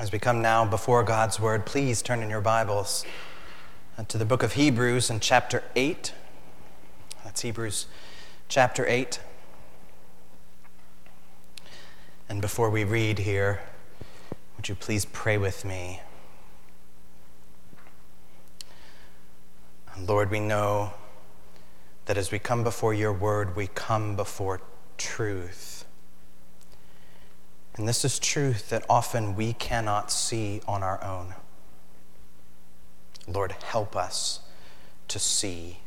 As we come now before God's Word, please turn in your Bibles uh, to the book of Hebrews in chapter 8. That's Hebrews chapter 8. And before we read here, would you please pray with me? Lord, we know that as we come before your word, we come before truth. And this is truth that often we cannot see on our own. Lord, help us to see.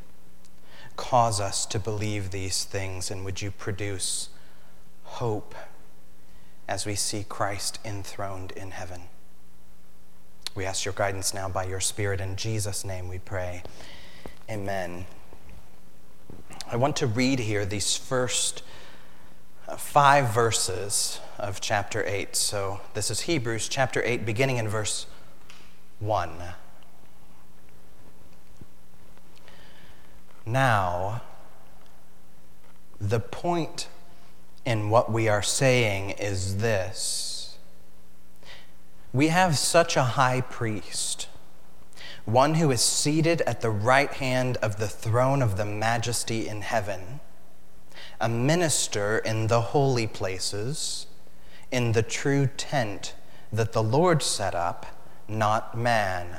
Cause us to believe these things, and would you produce hope as we see Christ enthroned in heaven? We ask your guidance now by your Spirit. In Jesus' name we pray. Amen. I want to read here these first Uh, five verses of chapter 8. So this is Hebrews chapter 8, beginning in verse 1. Now, the point in what we are saying is this we have such a high priest, one who is seated at the right hand of the throne of the majesty in heaven, a minister in the holy places in the true tent that the Lord set up, not man.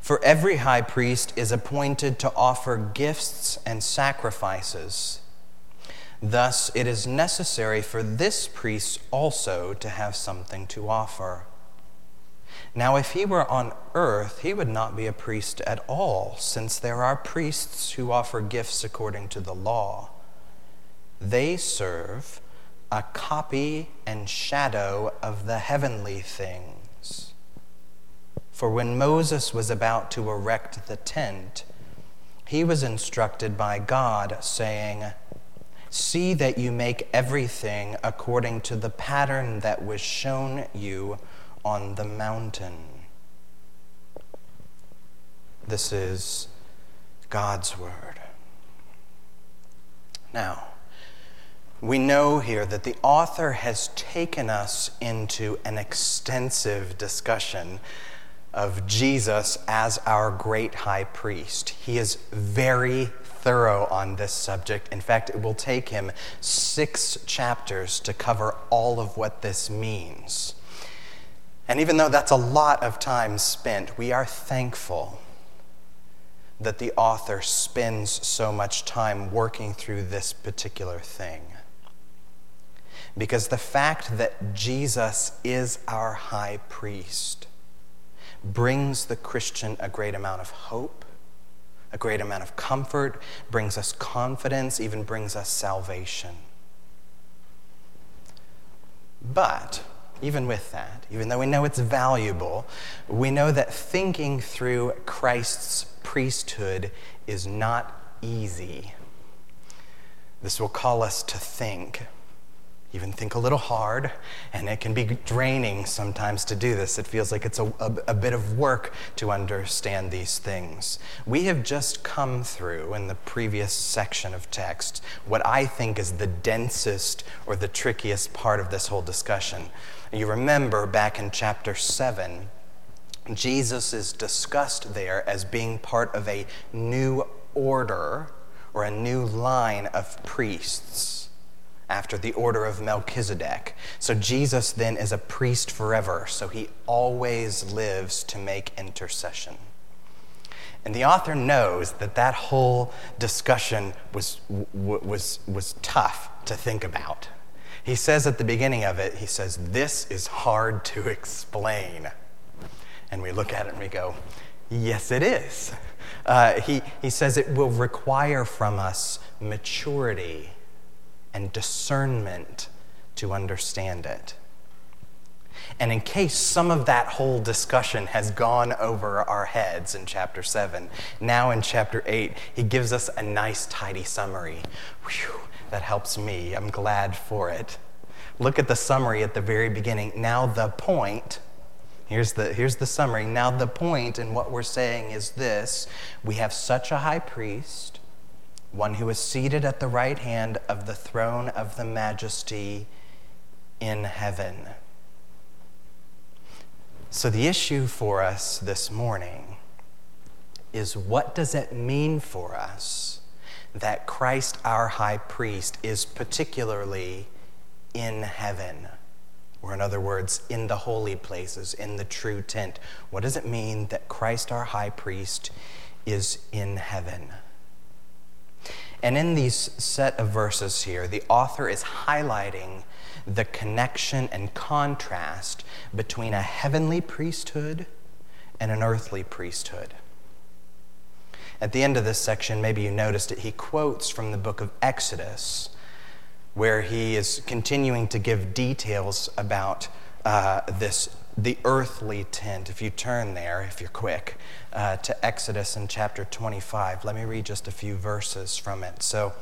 For every high priest is appointed to offer gifts and sacrifices. Thus, it is necessary for this priest also to have something to offer. Now, if he were on earth, he would not be a priest at all, since there are priests who offer gifts according to the law. They serve a copy and shadow of the heavenly things. For when Moses was about to erect the tent, he was instructed by God, saying, See that you make everything according to the pattern that was shown you on the mountain. This is God's word. Now, we know here that the author has taken us into an extensive discussion of Jesus as our great high priest. He is very thorough on this subject. In fact, it will take him six chapters to cover all of what this means. And even though that's a lot of time spent, we are thankful that the author spends so much time working through this particular thing. Because the fact that Jesus is our high priest brings the Christian a great amount of hope, a great amount of comfort, brings us confidence, even brings us salvation. But even with that, even though we know it's valuable, we know that thinking through Christ's priesthood is not easy. This will call us to think even think a little hard, and it can be draining sometimes to do this. It feels like it's a, a, a, bit of work to understand these things. We have just come through in the previous section of text what I think is the densest or the trickiest part of this whole discussion. You remember back in chapter 7, Jesus is discussed there as being part of a new order or a new line of priests after the order of Melchizedek. So Jesus then is a priest forever, so he always lives to make intercession. And the author knows that that whole discussion was, was, was tough to think about. He says at the beginning of it, he says, This is hard to explain. And we look at it and we go, Yes, it is. Uh, he, he says it will require from us maturity and discernment to understand it. And in case some of that whole discussion has gone over our heads in chapter 7, now in chapter 8, he gives us a nice, tidy summary. Whew, that helps me. I'm glad for it. Look at the summary at the very beginning. Now, the point. Here's the, here's the summary. Now, the point in what we're saying is this we have such a high priest one who is seated at the right hand of the throne of the majesty in heaven. So, the issue for us this morning is what does it mean for us that Christ, our high priest, is particularly in heaven? Or, in other words, in the holy places, in the true tent. What does it mean that Christ, our high priest, is in heaven? And in these set of verses here, the author is highlighting the connection and contrast between a heavenly priesthood and an earthly priesthood. At the end of this section, maybe you noticed it, he quotes from the book of Exodus, where he is continuing to give details about uh, this the earthly tent. If you turn there, if you're quick, uh, to Exodus in chapter 25, let me read just a few verses from it. So,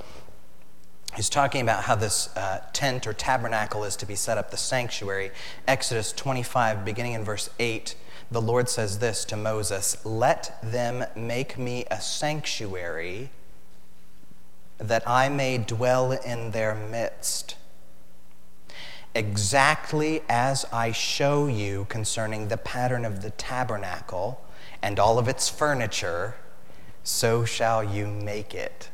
he's talking about how this uh, tent or tabernacle is to be set up, the sanctuary. Exodus 25, beginning in verse 8, the Lord says this to Moses Let them make me a sanctuary that I may dwell in their midst exactly as I show you concerning the pattern of the tabernacle and all of its furniture, so shall you make it.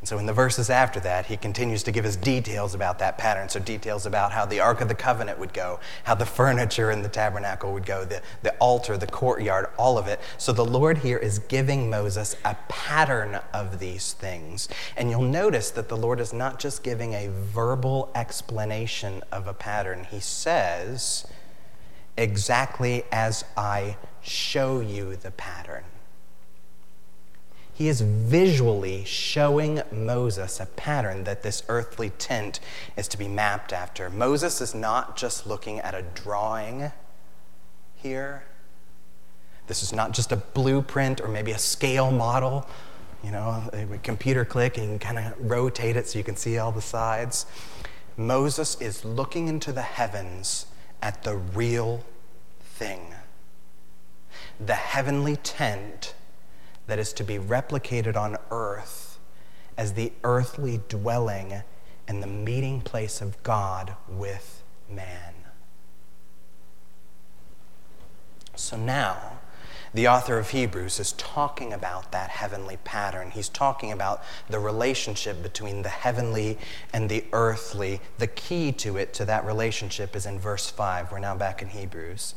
And so, in the verses after that, he continues to give us details about that pattern. So, details about how the Ark of the Covenant would go, how the furniture in the tabernacle would go, the, the altar, the courtyard, all of it. So, the Lord here is giving Moses a pattern of these things. And you'll notice that the Lord is not just giving a verbal explanation of a pattern, He says, exactly as I show you the pattern he is visually showing Moses a pattern that this earthly tent is to be mapped after. Moses is not just looking at a drawing here. This is not just a blueprint or maybe a scale model. You know, a computer click and kind of rotate it so you can see all the sides. Moses is looking into the heavens at the real thing. The heavenly tent that is to be replicated on earth as the earthly dwelling and the meeting place of God with man. So now, the author of Hebrews is talking about that heavenly pattern. He's talking about the relationship between the heavenly and the earthly. The key to it, to that relationship, is in verse 5. We're now back in Hebrews.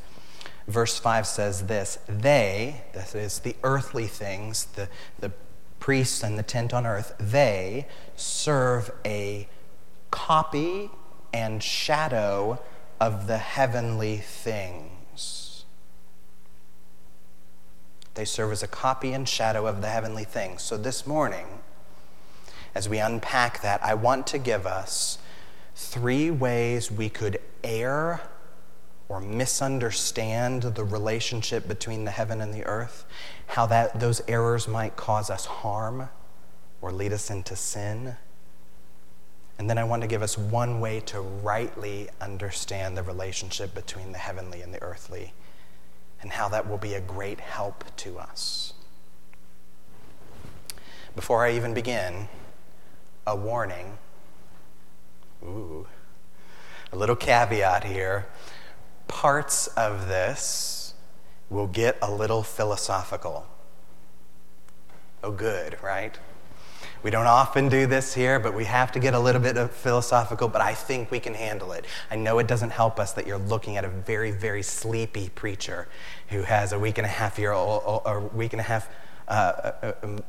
Verse 5 says this They, that is the earthly things, the, the priests and the tent on earth, they serve a copy and shadow of the heavenly things. They serve as a copy and shadow of the heavenly things. So this morning, as we unpack that, I want to give us three ways we could err or misunderstand the relationship between the heaven and the earth, how that those errors might cause us harm or lead us into sin. And then I want to give us one way to rightly understand the relationship between the heavenly and the earthly and how that will be a great help to us. Before I even begin, a warning. Ooh, a little caveat here parts of this will get a little philosophical. Oh, good, right? We don't often do this here, but we have to get a little bit of philosophical, but I think we can handle it. I know it doesn't help us that you're looking at a very, very sleepy preacher who has a week and a half year old, or a week and a half uh, uh, um,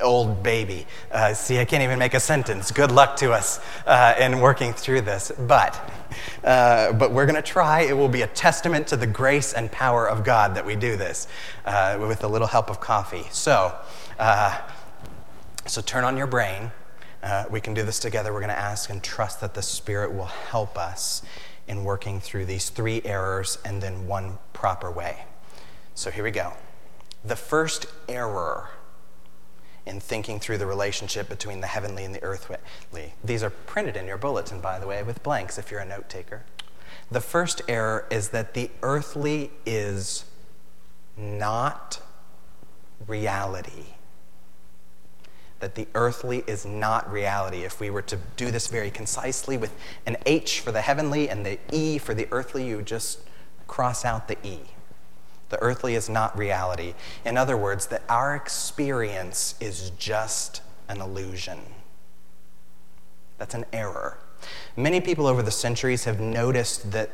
old baby. Uh, see, I can't even make a sentence. Good luck to us uh, in working through this. But, uh, but we're going to try. It will be a testament to the grace and power of God that we do this uh, with a little help of coffee. So, uh, so turn on your brain. We can do this together. We're going to ask and trust that the Spirit will help us in working through these three errors and then one proper way. So here we go. The first error in thinking through the relationship between the heavenly and the earthly. These are printed in your bulletin, by the way, with blanks if you're a note taker. The first error is that the earthly is not reality. That the earthly is not reality. If we were to do this very concisely with an H for the heavenly and the E for the earthly, you would just cross out the E. The earthly is not reality. In other words, that our experience is just an illusion. That's an error. Many people over the centuries have noticed that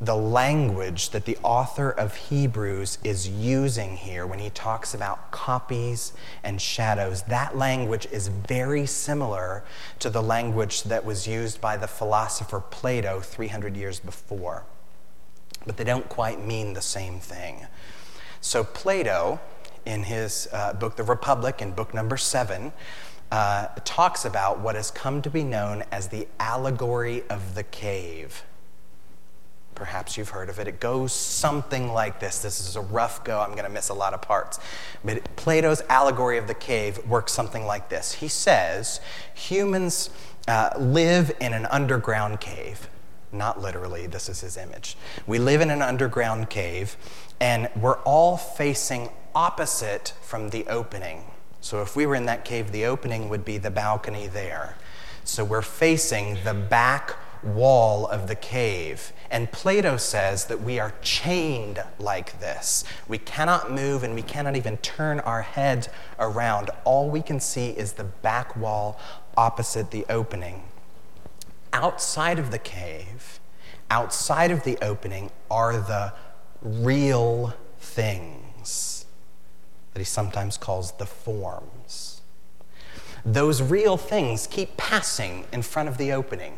the language that the author of Hebrews is using here when he talks about copies and shadows, that language is very similar to the language that was used by the philosopher Plato 300 years before. But they don't quite mean the same thing. So, Plato, in his uh, book, The Republic, in book number seven, uh, talks about what has come to be known as the allegory of the cave. Perhaps you've heard of it. It goes something like this. This is a rough go. I'm going to miss a lot of parts. But Plato's allegory of the cave works something like this. He says humans uh, live in an underground cave. Not literally, this is his image. We live in an underground cave, and we're all facing opposite from the opening. So if we were in that cave, the opening would be the balcony there. So we're facing the back wall of the cave. And Plato says that we are chained like this. We cannot move and we cannot even turn our head around. All we can see is the back wall opposite the opening. Outside of the cave, outside of the opening, are the real things that he sometimes calls the forms. Those real things keep passing in front of the opening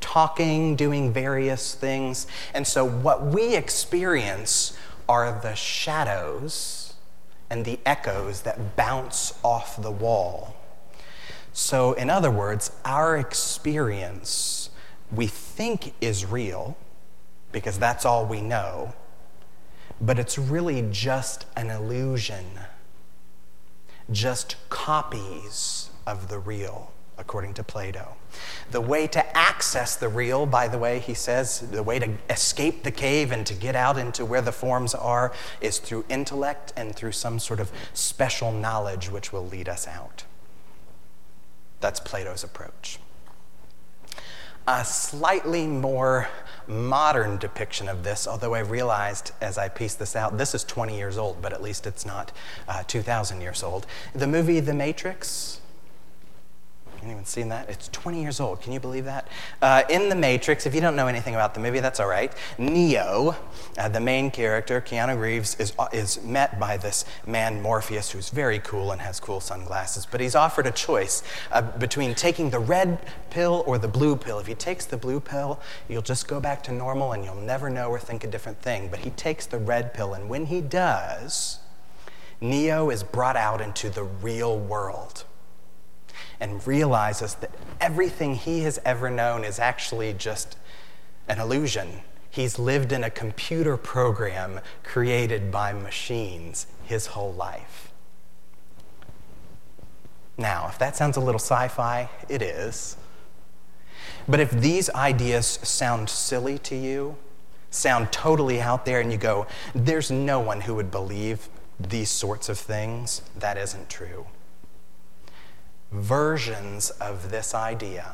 talking, doing various things. And so, what we experience are the shadows and the echoes that bounce off the wall. So, in other words, our experience we think is real because that's all we know, but it's really just an illusion, just copies of the real according to Plato. The way to access the real, by the way, he says, the way to escape the cave and to get out into where the forms are is through intellect and through some sort of special knowledge which will lead us out. That's Plato's approach. A slightly more modern depiction of this, although I realized as I pieced this out, this is 20 years old, but at least it's not uh, 2,000 years old. The movie The Matrix, Anyone seen that? It's 20 years old. Can you believe that? Uh, in The Matrix, if you don't know anything about the movie, that's all right. Neo, uh, the main character, Keanu Reeves, is, uh, is met by this man, Morpheus, who's very cool and has cool sunglasses. But he's offered a choice uh, between taking the red pill or the blue pill. If he takes the blue pill, you'll just go back to normal and you'll never know or think a different thing. But he takes the red pill, and when he does, Neo is brought out into the real world and realizes that everything he has ever known is actually just an illusion. He's lived in a computer program created by machines his whole life. Now, if that sounds a little sci fi, it is. But if these ideas sound silly to you, sound totally out there, and you go, there's no one who would believe these sorts of things, that isn't true versions of this idea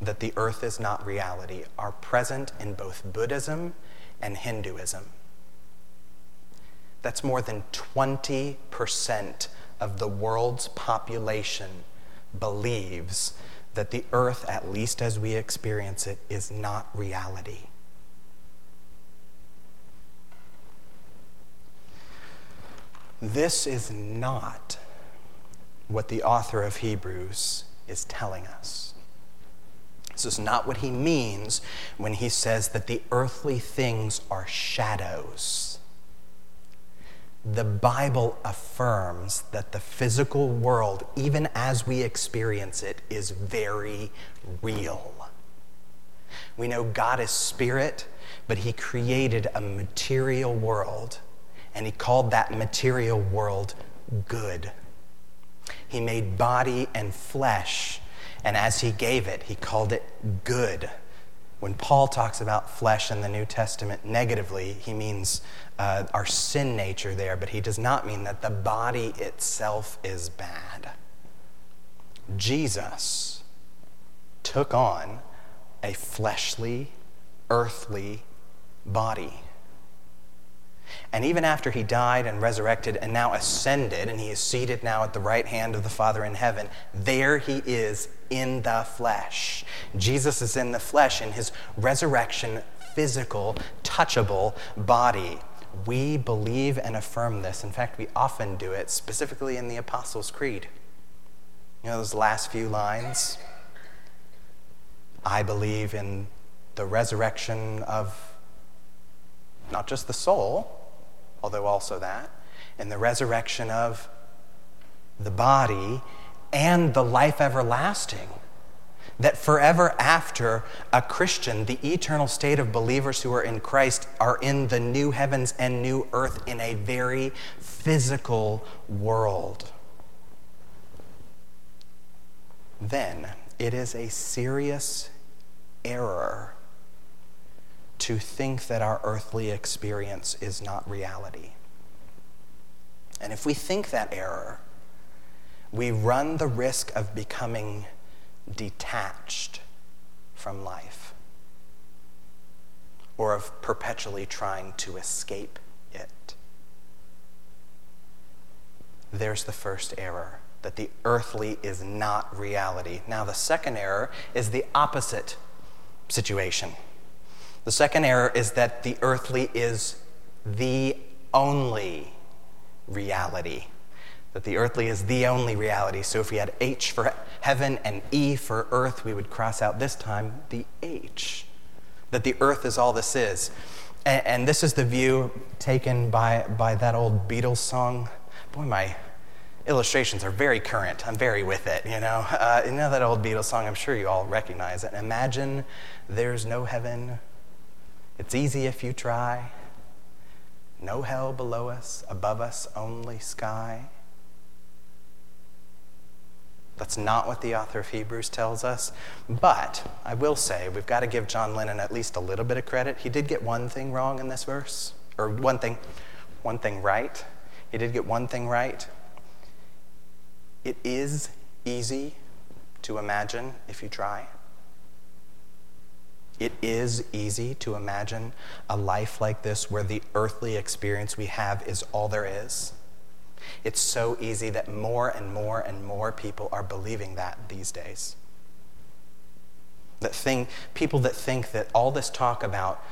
that the earth is not reality are present in both Buddhism and Hinduism. That's more than 20% of the world's population believes that the earth, at least as we experience it, is not reality. This is not what the author of Hebrews is telling us. This is not what he means when he says that the earthly things are shadows. The Bible affirms that the physical world, even as we experience it, is very real. We know God is spirit, but he created a material world, and he called that material world good. He made body and flesh, and as he gave it, he called it good. When Paul talks about flesh in the New Testament negatively, he means uh, our sin nature there, but he does not mean that the body itself is bad. Jesus took on a fleshly, earthly body. And even after he died and resurrected and now ascended, and he is seated now at the right hand of the Father in heaven, there he is in the flesh. Jesus is in the flesh in his resurrection, physical, touchable body. We believe and affirm this. In fact, we often do it, specifically in the Apostles' Creed. You know, those last few lines. I believe in the resurrection of not just the soul, although also that, in the resurrection of the body and the life everlasting. That forever after a Christian, the eternal state of believers who are in Christ are in the new heavens and new earth in a very physical world. Then it is a serious error to think that our earthly experience is not reality. And if we think that error, we run the risk of becoming detached from life or of perpetually trying to escape it. There's the first error that the earthly is not reality. Now, the second error is the opposite situation. The second error is that the earthly is the only reality. That the earthly is the only reality. So if we had H for heaven and E for earth, we would cross out this time the H. That the earth is all this is. And, and this is the view taken by, by that old Beatles song. Boy, my illustrations are very current. I'm very with it, you know. Uh, you know that old Beatles song? I'm sure you all recognize it. Imagine there's no heaven it's easy if you try. No hell below us, above us only sky. That's not what the author of Hebrews tells us. But I will say, we've got to give John Lennon at least a little bit of credit. He did get one thing wrong in this verse, or one thing, one thing right. He did get one thing right. It is easy to imagine if you try. It is easy to imagine a life like this where the earthly experience we have is all there is. It's so easy that more and more and more people are believing that these days. That thing, people that think that all this talk about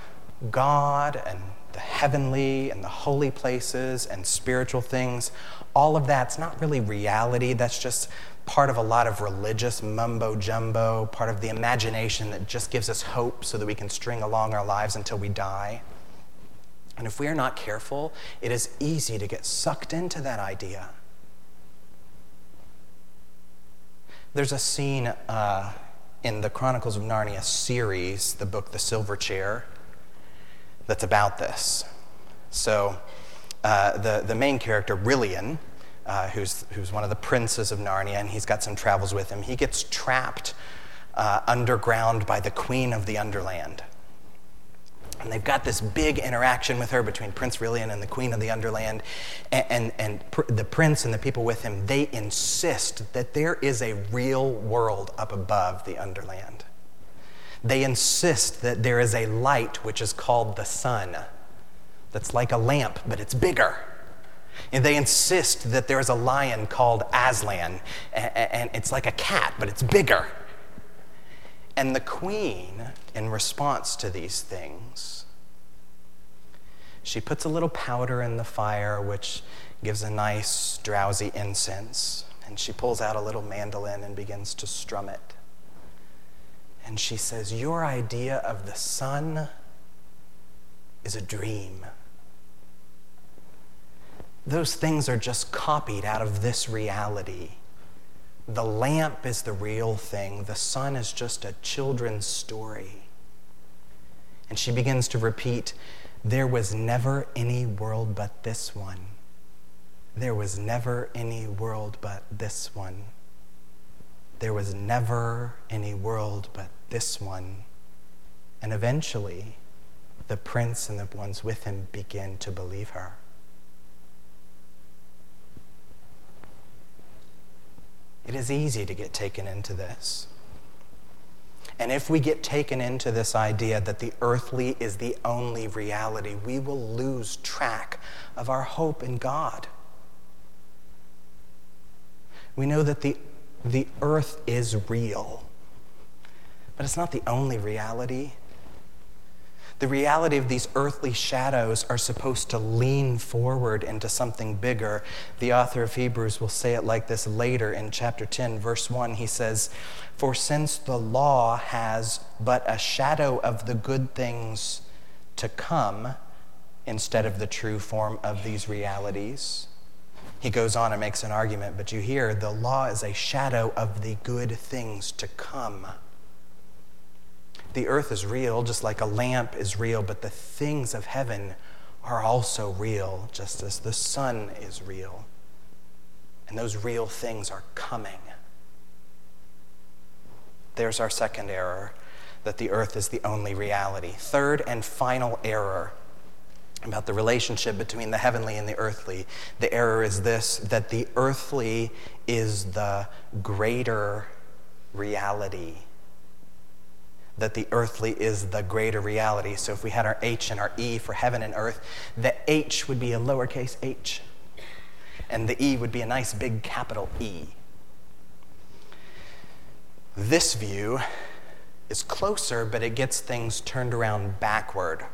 God and the heavenly and the holy places and spiritual things, all of that's not really reality. That's just part of a lot of religious mumbo jumbo, part of the imagination that just gives us hope so that we can string along our lives until we die. And if we are not careful, it is easy to get sucked into that idea. There's a scene uh, in the Chronicles of Narnia series, the book The Silver Chair, that's about this. So, uh, the, the main character, Rilian, uh, who's, who's one of the princes of Narnia, and he's got some travels with him. He gets trapped uh, underground by the queen of the Underland. And they've got this big interaction with her between Prince Rilian and the Queen of the Underland. And, and, and pr- the prince and the people with him, they insist that there is a real world up above the Underland. They insist that there is a light which is called the sun, that's like a lamp, but it's bigger. And they insist that there's a lion called Aslan, and it's like a cat, but it's bigger. And the queen, in response to these things, she puts a little powder in the fire, which gives a nice, drowsy incense. And she pulls out a little mandolin and begins to strum it. And she says, Your idea of the sun is a dream. Those things are just copied out of this reality. The lamp is the real thing, the sun is just a children's story. And she begins to repeat, There was never any world but this one. There was never any world but this one. There was never any world but this one. And eventually, the prince and the ones with him begin to believe her. It is easy to get taken into this. And if we get taken into this idea that the earthly is the only reality, we will lose track of our hope in God. We know that the, the earth is real, but it's not the only reality. The reality of these earthly shadows are supposed to lean forward into something bigger. The author of Hebrews will say it like this later in chapter 10, verse 1. He says, For since the law has but a shadow of the good things to come instead of the true form of these realities, he goes on and makes an argument, but you hear the law is a shadow of the good things to come. The earth is real, just like a lamp is real, but the things of heaven are also real, just as the sun is real. And those real things are coming. There's our second error that the earth is the only reality. Third and final error about the relationship between the heavenly and the earthly. The error is this that the earthly is the greater reality that the earthly is the greater reality. So if we had our H and our E for heaven and earth, the H would be a lowercase h, and the E would be a nice big capital E. This view is closer, but it gets things turned around backward.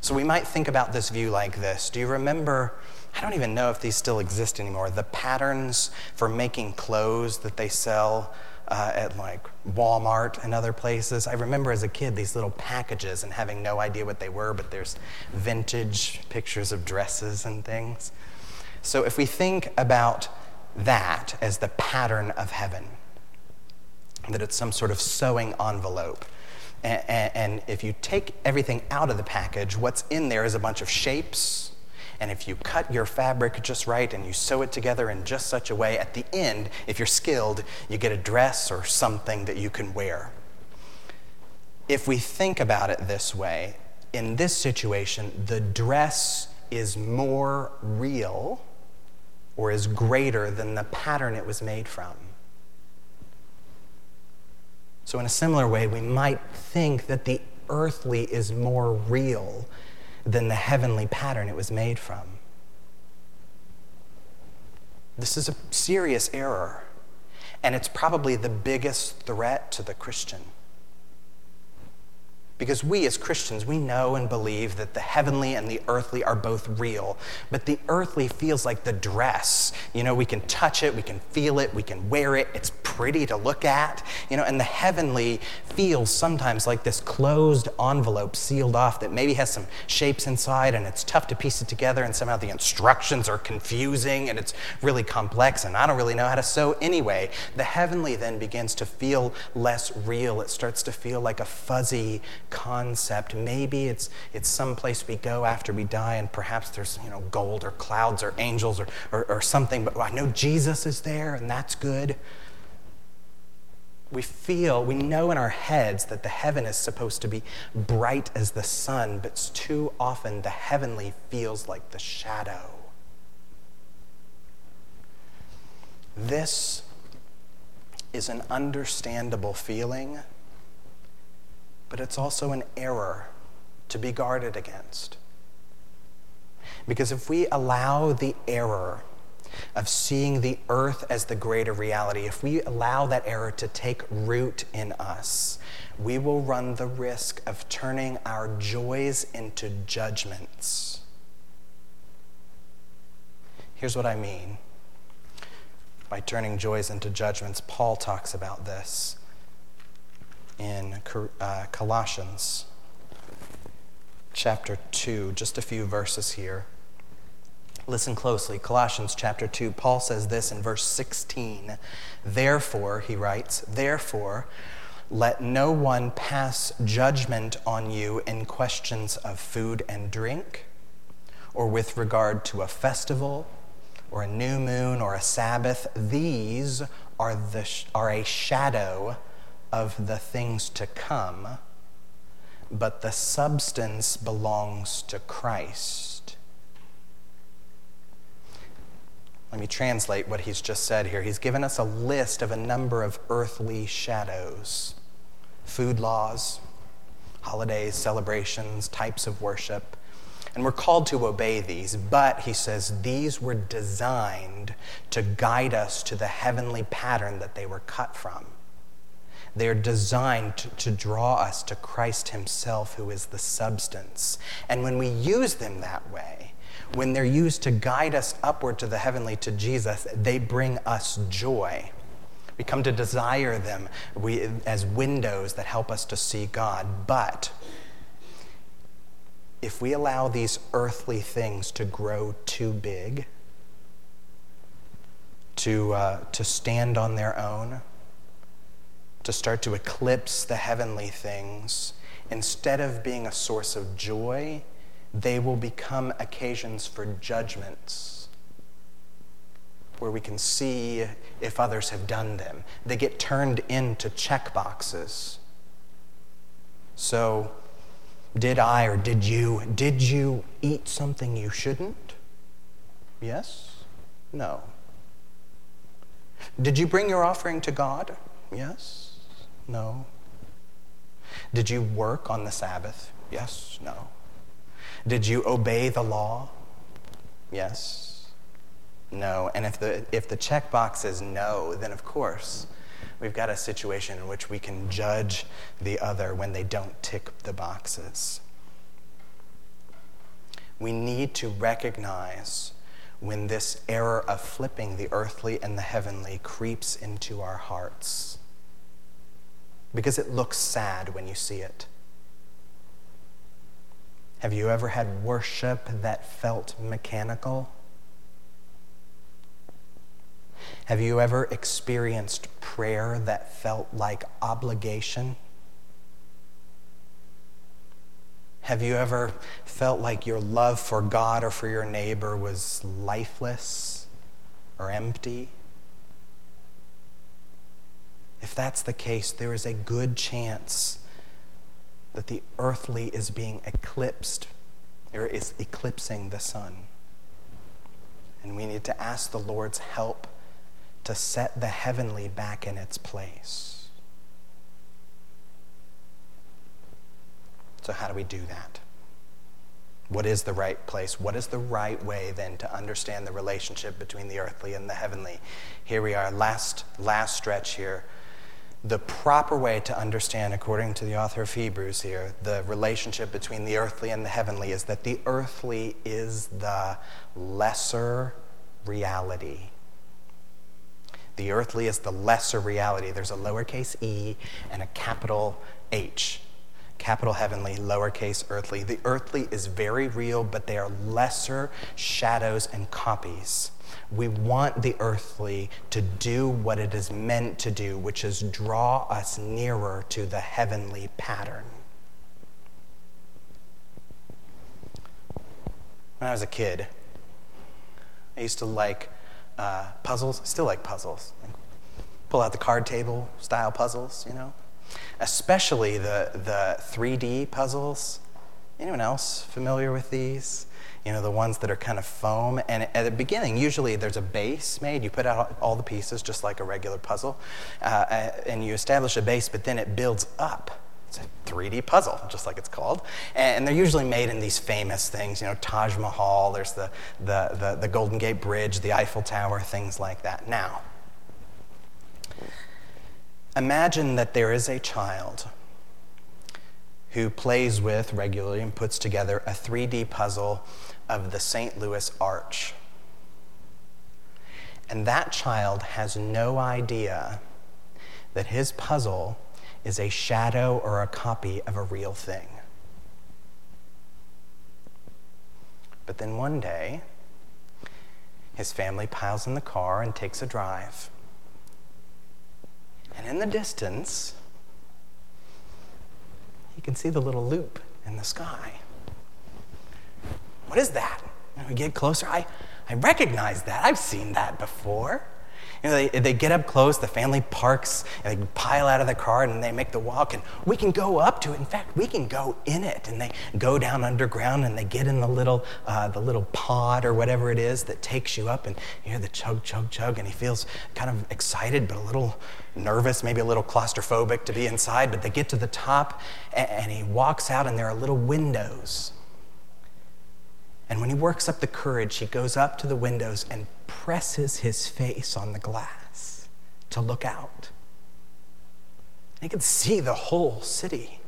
So we might think about this view like this. Do you remember? I don't even know if these still exist anymore. The patterns for making clothes that they sell uh, at like Walmart and other places. I remember as a kid these little packages and having no idea what they were, but there's vintage pictures of dresses and things. So if we think about that as the pattern of heaven, that it's some sort of sewing envelope. And, and, if you take everything out of the package, what's in there is a bunch of shapes and if you cut your fabric just right and you sew it together in just such a way, at the end, if you're skilled, you get a dress or something that you can wear. If we think about it this way, in this situation, the dress is more real or is greater than the pattern it was made from. So, in a similar way, we might think that the earthly is more real than the heavenly pattern it was made from. This is a serious error, and it's probably the biggest threat to the Christian. Because we as Christians, we know and believe that the heavenly and the earthly are both real. But the earthly feels like the dress. You know, we can touch it, we can feel it, we can wear it. It's pretty to look at. You know, and the heavenly feels sometimes like this closed envelope sealed off that maybe has some shapes inside and it's tough to piece it together and somehow the instructions are confusing and it's really complex and I don't really know how to sew anyway. The heavenly then begins to feel less real. It starts to feel like a fuzzy concept. Maybe it's, it's some place we go after we die, and perhaps there's you know, gold or clouds or angels or, or, or something, but I know Jesus is there, and that's good. We feel, we know in our heads that the heaven is supposed to be bright as the sun, but too often the heavenly feels like the shadow. This is an understandable feeling but it's also an error to be guarded against. Because if we allow the error of seeing the earth as the greater reality, if we allow that error to take root in us, we will run the risk of turning our joys into judgments. Here's what I mean by turning joys into judgments. Paul talks about this in uh, Colossians chapter 2, just a few verses here. Listen closely. Colossians chapter 2, Paul says this in verse 16. Therefore, he writes, therefore, let no one pass judgment on you in questions of food and drink, or with regard to a festival, or a new moon, or a Sabbath. These are, the, are a shadow of the things to come, but the substance belongs to Christ. Let me translate what he's just said here. He's given us a list of a number of earthly shadows food laws, holidays, celebrations, types of worship. And we're called to obey these, but he says these were designed to guide us to the heavenly pattern that they were cut from. They are designed to, to, draw us to Christ Himself, who is the substance. And when we use them that way, when they're used to guide us upward to the heavenly, to Jesus, they bring us joy. We come to desire them we, as windows that help us to see God. But if we allow these earthly things to grow too big, to, uh, to stand on their own, to start to eclipse the heavenly things, instead of being a source of joy, they will become occasions for judgments where we can see if others have done them. They get turned into check boxes. So, did I or did you, did you eat something you shouldn't? Yes? No. Did you bring your offering to God? Yes? No. Did you work on the Sabbath? Yes? No. Did you obey the law? Yes? No. And if the, if the checkbox is no, then of course, we've got a situation in which we can judge the other when they don't tick the boxes. We need to recognize when this error of flipping the earthly and the heavenly creeps into our hearts because it looks sad when you see it. Have you ever had worship that felt mechanical? Have you ever experienced prayer that felt like obligation? Have you ever felt like your love for God or for your neighbor was lifeless or empty? If that's the case, there is a good chance that the earthly is being eclipsed or is eclipsing the sun. And we need to ask the Lord's help to set the heavenly back in its place. So, how do we do that? What is the right place? What is the right way then to understand the relationship between the earthly and the heavenly? Here we are, last, last stretch here. The proper way to understand, according to the author of Hebrews here, the relationship between the earthly and the heavenly is that the earthly is the lesser reality. The earthly is the lesser reality. There's a lowercase e and a capital H. Capital heavenly, lowercase earthly. The earthly is very real, but they are lesser shadows and copies. We want the earthly to do what it is meant to do, which is draw us nearer to the heavenly pattern. When I was a kid, I used to like uh, puzzles. Still like puzzles. Pull out the card table style puzzles, you know? Especially the, the 3D puzzles. Anyone else familiar with these? You know, the ones that are kind of foam. And at the beginning, usually there's a base made. You put out all the pieces just like a regular puzzle. Uh, and you establish a base, but then it builds up it's a 3D puzzle, just like it's called. And they're usually made in these famous things, you know, Taj Mahal, there's the, the, the, the Golden Gate Bridge, the Eiffel Tower, things like that. Now, imagine that there is a child who plays with regularly and puts together a 3D puzzle of the St. Louis Arch. And that child has no idea that his puzzle is a shadow or a copy of a real thing. But then one day, his family piles in the car and takes a drive. And in the distance, you can see the little loop in the sky. What is that? And we get closer. I, I recognize that. I've seen that before. You know, they, they get up close, the family parks, and they pile out of the car and they make the walk, and we can go up to it. In fact, we can go in it. And they go down underground and they get in the little, uh, the little pod or whatever it is that takes you up, and you hear the chug, chug, chug, and he feels kind of excited but a little nervous, maybe a little claustrophobic to be inside. But they get to the top, and, and he walks out, and there are little windows. And when he works up the courage, he goes up to the windows and presses his face on the glass to look out. He can see the whole city.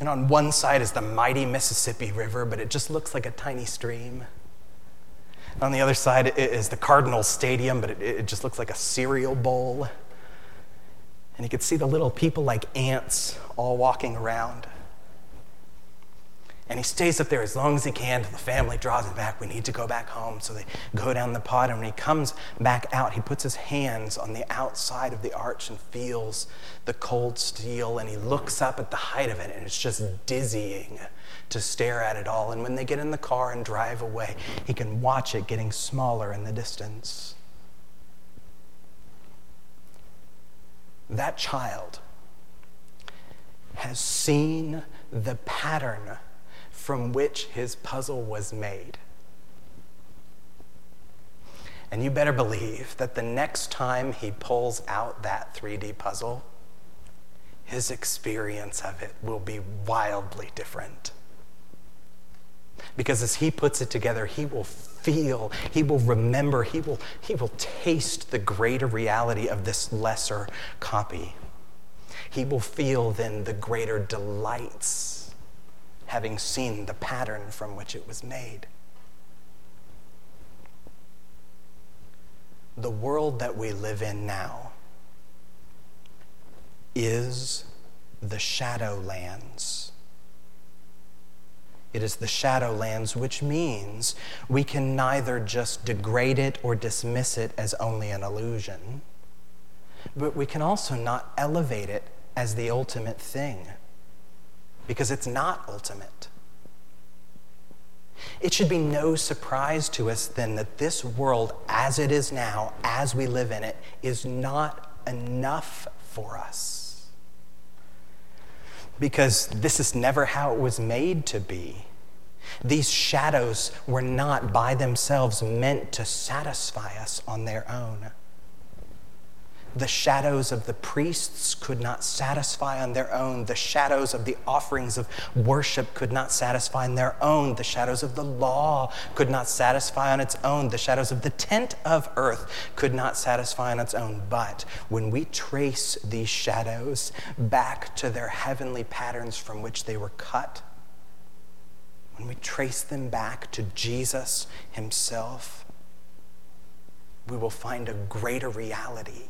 And on one side is the mighty Mississippi River, but it just looks like a tiny stream. On the other side is the Cardinal Stadium, but it, it just looks like a cereal bowl. And he could see the little people like ants all walking around. And he stays up there as long as he can until the family draws him back. We need to go back home. So they go down the pod, and when he comes back out, he puts his hands on the outside of the arch and feels the cold steel, and he looks up at the height of it, and it's just dizzying to stare at it all. And when they get in the car and drive away, he can watch it getting smaller in the distance. That child has seen the pattern from which his puzzle was made. And you better believe that the next time he pulls out that 3D puzzle, his experience of it will be wildly different. Because as he puts it together, he will feel, he will remember, he will, he will taste the greater reality of this lesser copy. He will feel then the greater delights having seen the pattern from which it was made. The world that we live in now is the shadowlands. It is the shadowlands, which means we can neither just degrade it or dismiss it as only an illusion, but we can also not elevate it as the ultimate thing because it's not ultimate. It should be no surprise to us then that this world, as it is now, as we live in it, is not enough for us. Because this is never how it was made to be. These shadows were not by themselves meant to satisfy us on their own. The shadows of the priests could not satisfy on their own. The shadows of the offerings of worship could not satisfy on their own. The shadows of the law could not satisfy on its own. The shadows of the tent of earth could not satisfy on its own. But when we trace these shadows back to their heavenly patterns from which they were cut, when we trace them back to Jesus Himself, we will find a greater reality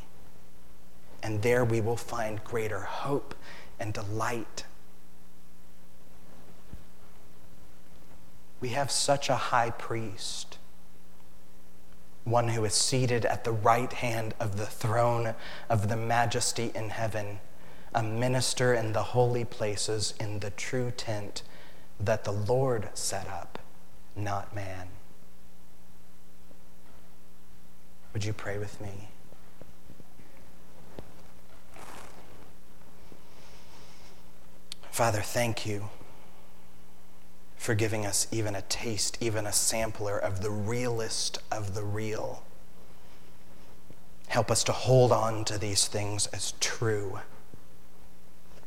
and there we will find greater hope and delight. We have such a high priest, one who is seated at the right hand of the throne of the majesty in heaven, a minister in the holy places in the true tent that the Lord set up, not man. Would you pray with me? Father, thank you for giving us even a taste, even a sampler of the realest of the real. Help us to hold on to these things as true,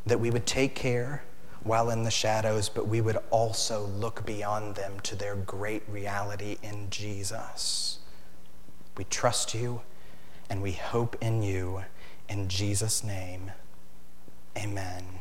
that we would take care while in the shadows, but we would also look beyond them to their great reality in Jesus. We trust you and we hope in you. In Jesus' name, amen.